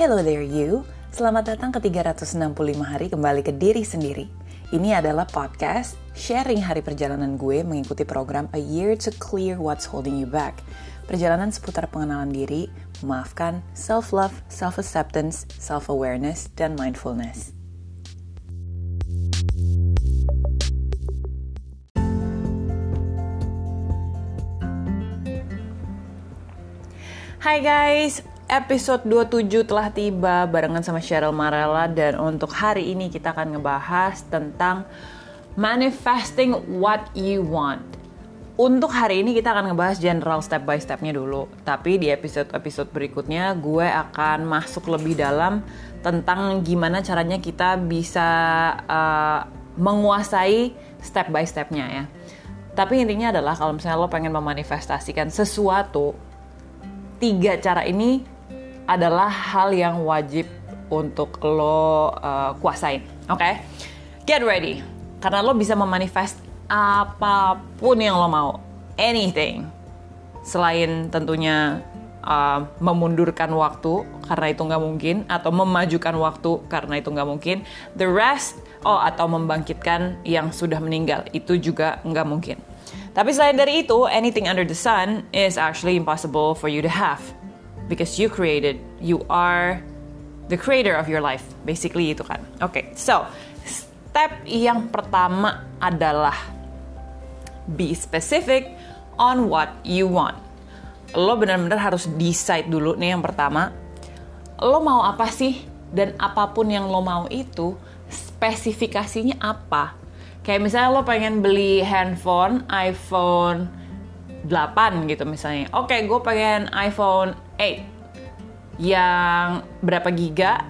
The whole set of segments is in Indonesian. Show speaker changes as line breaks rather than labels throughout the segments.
Hello there you, selamat datang ke 365 hari kembali ke diri sendiri. Ini adalah podcast sharing hari perjalanan gue mengikuti program A Year to Clear What's Holding You Back. Perjalanan seputar pengenalan diri, memaafkan, self-love, self-acceptance, self-awareness, dan mindfulness. Hai guys, episode 27 telah tiba barengan sama Cheryl Marella dan untuk hari ini kita akan ngebahas tentang manifesting what you want. Untuk hari ini kita akan ngebahas general step by stepnya dulu. Tapi di episode-episode berikutnya gue akan masuk lebih dalam tentang gimana caranya kita bisa uh, menguasai step by stepnya ya. Tapi intinya adalah kalau misalnya lo pengen memanifestasikan sesuatu, tiga cara ini adalah hal yang wajib untuk lo uh, kuasain. Oke, okay? get ready karena lo bisa memanifest apa pun yang lo mau, anything. Selain tentunya uh, memundurkan waktu karena itu nggak mungkin, atau memajukan waktu karena itu nggak mungkin. The rest, oh atau membangkitkan yang sudah meninggal itu juga nggak mungkin. Tapi selain dari itu, anything under the sun is actually impossible for you to have. Because you created, you are the creator of your life. Basically itu kan. Oke, okay, so step yang pertama adalah be specific on what you want. Lo benar-benar harus decide dulu nih yang pertama. Lo mau apa sih? Dan apa pun yang lo mau itu, spesifikasinya apa? Kayak misalnya lo pengen beli handphone iPhone 8 gitu misalnya. Oke, okay, gue pengen iPhone 8 yang berapa giga,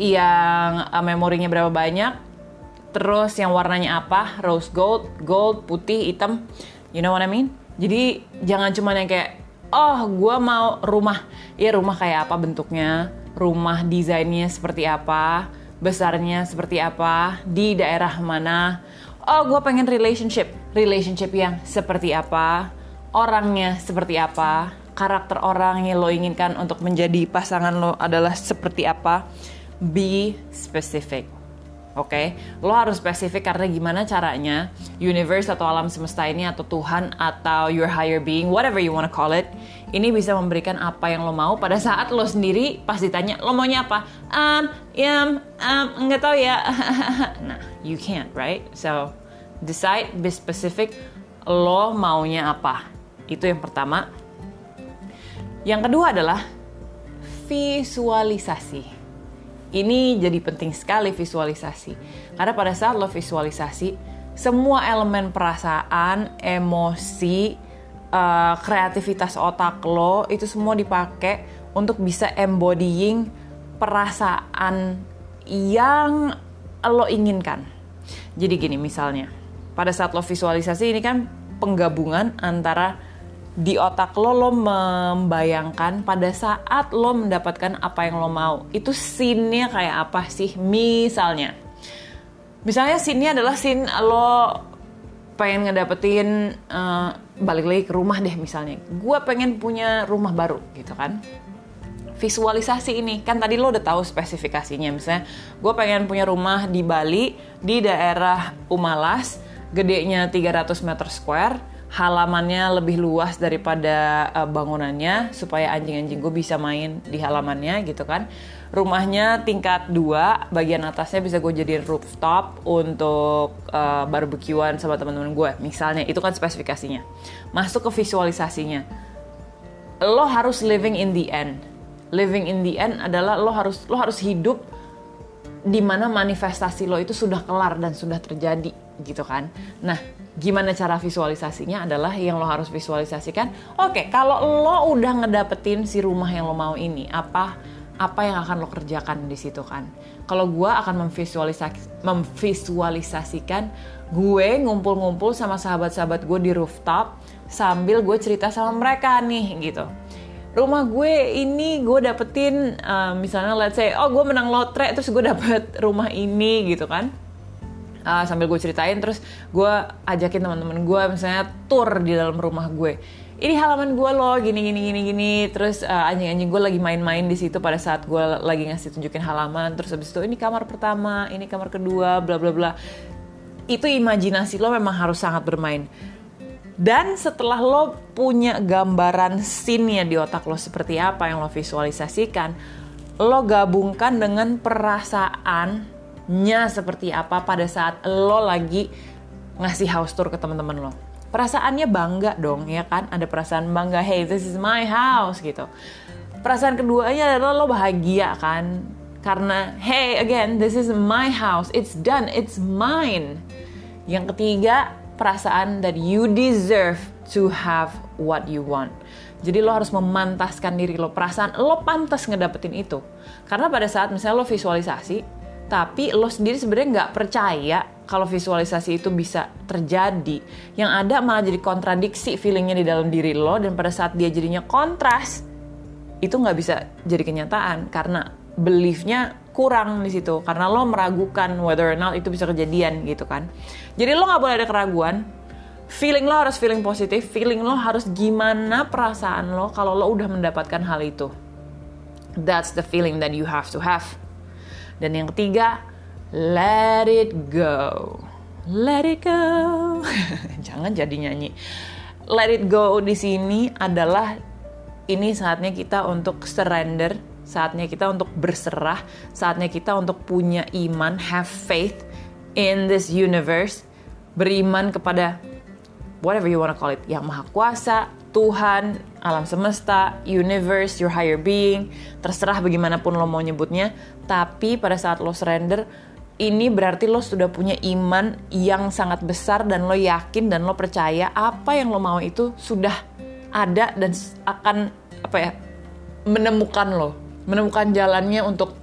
yang uh, memorinya berapa banyak, terus yang warnanya apa, rose gold, gold, putih, hitam, you know what I mean? Jadi jangan cuma yang kayak, oh gue mau rumah, ya rumah kayak apa bentuknya, rumah desainnya seperti apa, besarnya seperti apa, di daerah mana. Oh, gue pengen relationship. Relationship yang seperti apa, orangnya seperti apa, karakter orang yang lo inginkan untuk menjadi pasangan lo adalah seperti apa. Be specific. Oke, okay? lo harus spesifik karena gimana caranya universe atau alam semesta ini atau Tuhan atau your higher being, whatever you wanna call it, ini bisa memberikan apa yang lo mau pada saat lo sendiri pas ditanya lo maunya apa, um, ya, um, nggak tahu ya, nah, you can't, right? So decide, be specific, lo maunya apa, itu yang pertama. Yang kedua adalah visualisasi ini jadi penting sekali visualisasi. Karena pada saat lo visualisasi, semua elemen perasaan, emosi, uh, kreativitas otak lo itu semua dipakai untuk bisa embodying perasaan yang lo inginkan. Jadi gini misalnya, pada saat lo visualisasi ini kan penggabungan antara di otak lo lo membayangkan pada saat lo mendapatkan apa yang lo mau itu scene-nya kayak apa sih? Misalnya misalnya scene-nya adalah scene lo pengen ngedapetin uh, balik lagi ke rumah deh misalnya. Gue pengen punya rumah baru gitu kan? Visualisasi ini kan tadi lo udah tahu spesifikasinya. Misalnya gue pengen punya rumah di Bali di daerah Umalas gedenya 300 meter square halamannya lebih luas daripada uh, bangunannya supaya anjing-anjing gue bisa main di halamannya gitu kan. Rumahnya tingkat dua bagian atasnya bisa gue jadi rooftop untuk uh, barbekyuan sama teman-teman gue misalnya. Itu kan spesifikasinya. Masuk ke visualisasinya. Lo harus living in the end. Living in the end adalah lo harus lo harus hidup di mana manifestasi lo itu sudah kelar dan sudah terjadi gitu kan. Nah gimana cara visualisasinya adalah yang lo harus visualisasikan. Oke, okay, kalau lo udah ngedapetin si rumah yang lo mau ini, apa apa yang akan lo kerjakan di situ kan? Kalau gue akan memvisualisasi, memvisualisasikan gue ngumpul-ngumpul sama sahabat-sahabat gue di rooftop sambil gue cerita sama mereka nih gitu. Rumah gue ini gue dapetin uh, misalnya let's say oh gue menang lotre terus gue dapet rumah ini gitu kan uh, sambil gue ceritain terus gue ajakin teman-teman gue misalnya tour di dalam rumah gue. Ini halaman gue loh gini gini gini gini. Terus uh, anjing-anjing gue lagi main-main di situ pada saat gue lagi ngasih tunjukin halaman. Terus habis itu ini kamar pertama ini kamar kedua bla bla bla. Itu imajinasi lo memang harus sangat bermain. Dan setelah lo punya gambaran scene-nya di otak lo seperti apa yang lo visualisasikan, lo gabungkan dengan perasaannya seperti apa pada saat lo lagi ngasih house tour ke teman-teman lo. Perasaannya bangga dong, ya kan? Ada perasaan bangga, hey this is my house gitu. Perasaan keduanya adalah lo bahagia kan? Karena hey again this is my house, it's done, it's mine. Yang ketiga, perasaan that you deserve to have what you want. Jadi lo harus memantaskan diri lo, perasaan lo pantas ngedapetin itu. Karena pada saat misalnya lo visualisasi, tapi lo sendiri sebenarnya nggak percaya kalau visualisasi itu bisa terjadi. Yang ada malah jadi kontradiksi feelingnya di dalam diri lo dan pada saat dia jadinya kontras, itu nggak bisa jadi kenyataan karena beliefnya kurang di situ karena lo meragukan whether or not itu bisa kejadian gitu kan. Jadi lo nggak boleh ada keraguan. Feeling lo harus feeling positif, feeling lo harus gimana perasaan lo kalau lo udah mendapatkan hal itu. That's the feeling that you have to have. Dan yang ketiga, let it go. Let it go. Jangan jadi nyanyi. Let it go di sini adalah ini saatnya kita untuk surrender saatnya kita untuk berserah, saatnya kita untuk punya iman, have faith in this universe, beriman kepada whatever you wanna call it, yang maha kuasa, Tuhan, alam semesta, universe, your higher being, terserah bagaimanapun lo mau nyebutnya, tapi pada saat lo surrender, ini berarti lo sudah punya iman yang sangat besar dan lo yakin dan lo percaya apa yang lo mau itu sudah ada dan akan apa ya menemukan lo menemukan jalannya untuk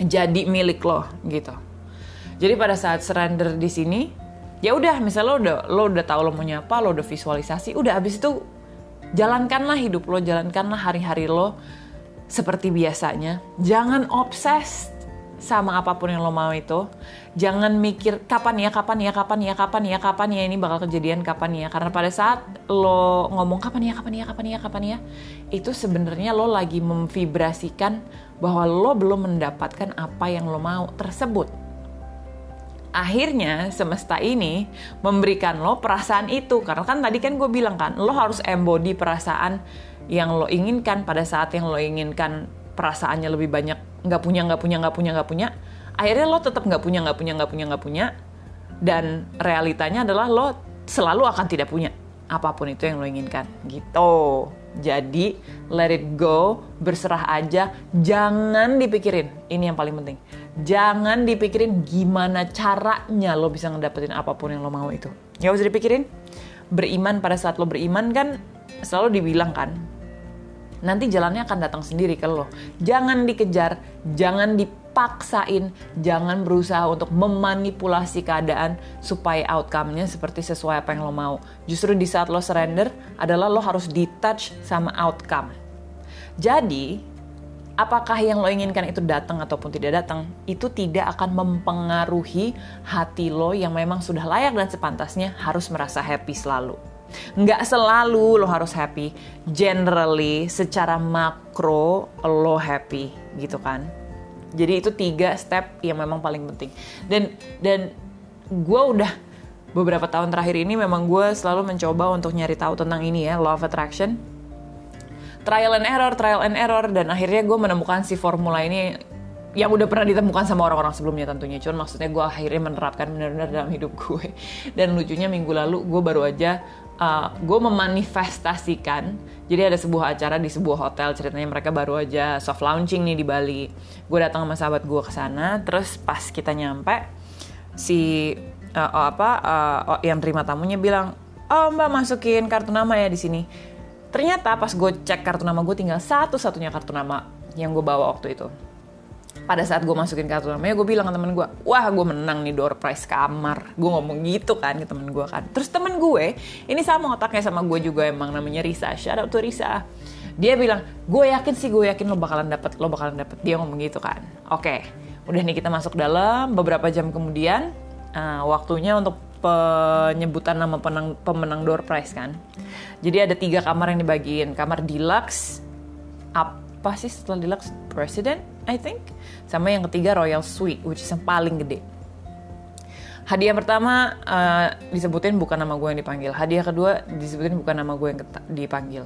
jadi milik lo gitu. Jadi pada saat surrender di sini, ya udah misalnya lo udah lo udah tahu lo mau nyapa, lo udah visualisasi, udah abis itu jalankanlah hidup lo, jalankanlah hari-hari lo seperti biasanya. Jangan obses sama apa pun yang lo mau itu. Jangan mikir kapan ya, kapan ya, kapan ya, kapan ya, kapan ya ini bakal kejadian kapan ya. Karena pada saat lo ngomong kapan ya, kapan ya, kapan ya, kapan ya, itu sebenarnya lo lagi memvibrasikan bahwa lo belum mendapatkan apa yang lo mau tersebut. Akhirnya semesta ini memberikan lo perasaan itu. Karena kan tadi kan gue bilang kan lo harus embody perasaan yang lo inginkan. Pada saat yang lo inginkan perasaannya lebih banyak nggak punya nggak punya nggak punya nggak punya akhirnya lo tetap nggak punya nggak punya nggak punya nggak punya. Dan realitanya adalah lo selalu akan tidak punya apa pun itu yang lo inginkan. Gitu jadi let it go berserah aja jangan dipikirin. Ini yang paling penting. Jangan dipikirin gimana caranya lo bisa ngedapetin apa pun yang lo mau itu. Nggak usah dipikirin. Beriman pada saat lo beriman kan selalu dibilang kan nanti jalannya akan datang sendiri ke lo. Jangan dikejar, jangan dipaksain, jangan berusaha untuk memanipulasi keadaan supaya outcome-nya seperti sesuai apa yang lo mau. Justru di saat lo surrender adalah lo harus detach sama outcome. Jadi, apakah yang lo inginkan itu datang ataupun tidak datang, itu tidak akan mempengaruhi hati lo yang memang sudah layak dan sepantasnya harus merasa happy selalu. Nggak selalu lo harus happy. Generally, secara makro lo happy gitu kan. Jadi itu tiga step yang memang paling penting. Dan dan gue udah beberapa tahun terakhir ini memang gue selalu mencoba untuk nyari tahu tentang ini ya, law of attraction. Trial and error, trial and error, dan akhirnya gue menemukan si formula ini yang udah pernah ditemukan sama orang-orang sebelumnya tentunya. Cuman maksudnya gue akhirnya menerapkan benar-benar dalam hidup gue. Dan lucunya minggu lalu gue baru aja uh, gue memanifestasikan. Jadi ada sebuah acara di sebuah hotel ceritanya mereka baru aja soft launching nih di Bali. Gue datang sama sahabat gue ke sana terus pas kita nyampe si uh, oh, apa uh, yang terima tamunya bilang oh mbak masukin kartu nama ya di sini. Ternyata pas gue cek kartu nama gue tinggal satu-satunya kartu nama yang gue bawa waktu itu pada saat gue masukin kartu namanya gue bilang ke temen gue wah gue menang nih door prize kamar gue ngomong gitu kan ke temen gue kan. Terus temen gue ini sama otaknya sama gue juga emang namanya Risa. Shout out Risa. Dia bilang gue yakin sih gue yakin lo bakalan dapet lo bakalan dapet. Dia ngomong gitu kan. Oke udah nih kita masuk dalam. Beberapa jam kemudian uh, waktunya untuk penyebutan nama pemenang, pemenang door prize kan. Jadi ada tiga kamar yang dibagiin, kamar deluxe, apa sih setelah deluxe? President, I think, sama yang ketiga royal suite, which is yang paling gede. Hadiah pertama uh, disebutin bukan nama gue yang dipanggil. Hadiah kedua disebutin bukan nama gue yang dipanggil.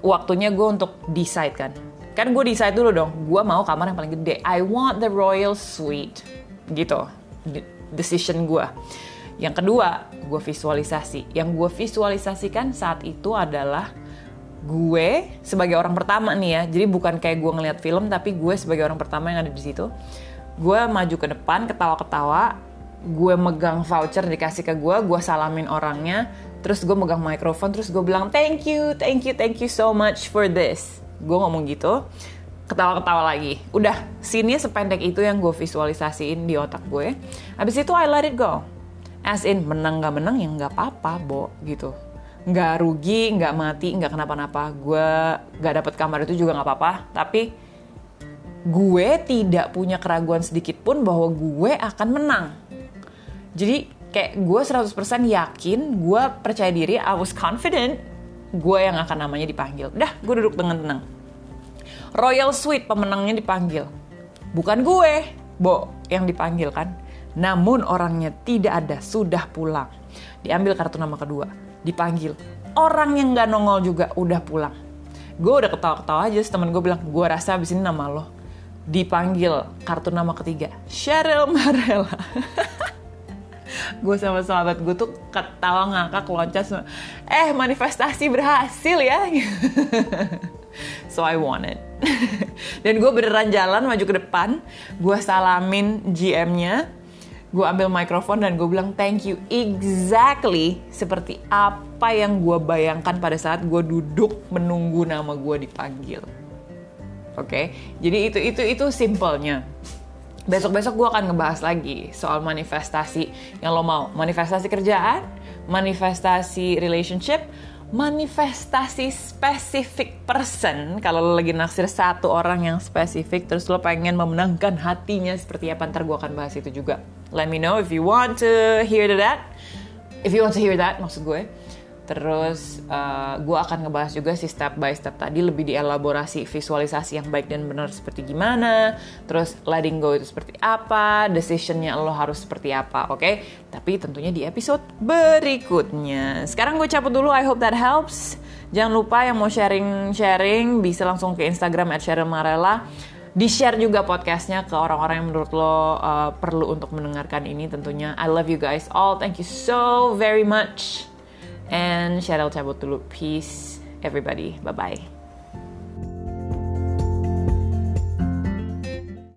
Waktunya gue untuk decide kan. Kan gue decide dulu dong. Gue mau kamar yang paling gede. I want the royal suite. Gitu. Decision gue. Yang kedua, gue visualisasi. Yang gue visualisasikan saat itu adalah gue sebagai orang pertama nih ya. Jadi bukan kayak gue ngeliat film, tapi gue sebagai orang pertama yang ada di situ. Gue maju ke depan, ketawa-ketawa, gue megang voucher dikasih ke gue, gue salamin orangnya, terus gue megang mikrofon, terus gue bilang thank you, thank you, thank you so much for this. Gue ngomong gitu, ketawa-ketawa lagi. Udah, scene sependek itu yang gue visualisasiin di otak gue. Habis itu I let it go. As in, menang gak menang ya nggak apa-apa, Bo, gitu. Nggak rugi, nggak mati, nggak kenapa-napa. Gue nggak dapet kamar itu juga nggak apa-apa. Tapi gue tidak punya keraguan sedikit pun bahwa gue akan menang jadi kayak gue 100% yakin, gue percaya diri, I was confident, gue yang akan namanya dipanggil. Udah, gue duduk dengan tenang. Royal Suite pemenangnya dipanggil. Bukan gue, Bo, yang dipanggil kan. Namun orangnya tidak ada, sudah pulang. Diambil kartu nama kedua, dipanggil. Orang yang gak nongol juga udah pulang. Gue udah ketawa-ketawa aja, temen gue bilang, gue rasa abis ini nama lo. Dipanggil kartu nama ketiga, Cheryl Marella. gue sama sahabat gue tuh ketawa ngakak loncat eh manifestasi berhasil ya so I want it dan gue beneran jalan maju ke depan gue salamin GM-nya gue ambil mikrofon dan gue bilang thank you exactly seperti apa yang gue bayangkan pada saat gue duduk menunggu nama gue dipanggil oke okay? jadi itu itu itu simpelnya besok-besok gue akan ngebahas lagi soal manifestasi yang lo mau. Manifestasi kerjaan, manifestasi relationship, manifestasi spesifik person. Kalau lo lagi naksir satu orang yang spesifik, terus lo pengen memenangkan hatinya seperti apa, ntar gue akan bahas itu juga. Let me know if you want to hear that. If you want to hear that, maksud gue. Terus uh, gue akan ngebahas juga si step by step tadi lebih dielaborasi visualisasi yang baik dan benar seperti gimana. Terus letting go itu seperti apa, decisionnya lo harus seperti apa, oke? Okay? Tapi tentunya di episode berikutnya. Sekarang gue cabut dulu, I hope that helps. Jangan lupa yang mau sharing-sharing bisa langsung ke Instagram at Cheryl Marella. Di-share juga podcastnya ke orang-orang yang menurut lo uh, perlu untuk mendengarkan ini tentunya. I love you guys all. Thank you so very much. And Cheryl cabut dulu. Peace, everybody. Bye-bye.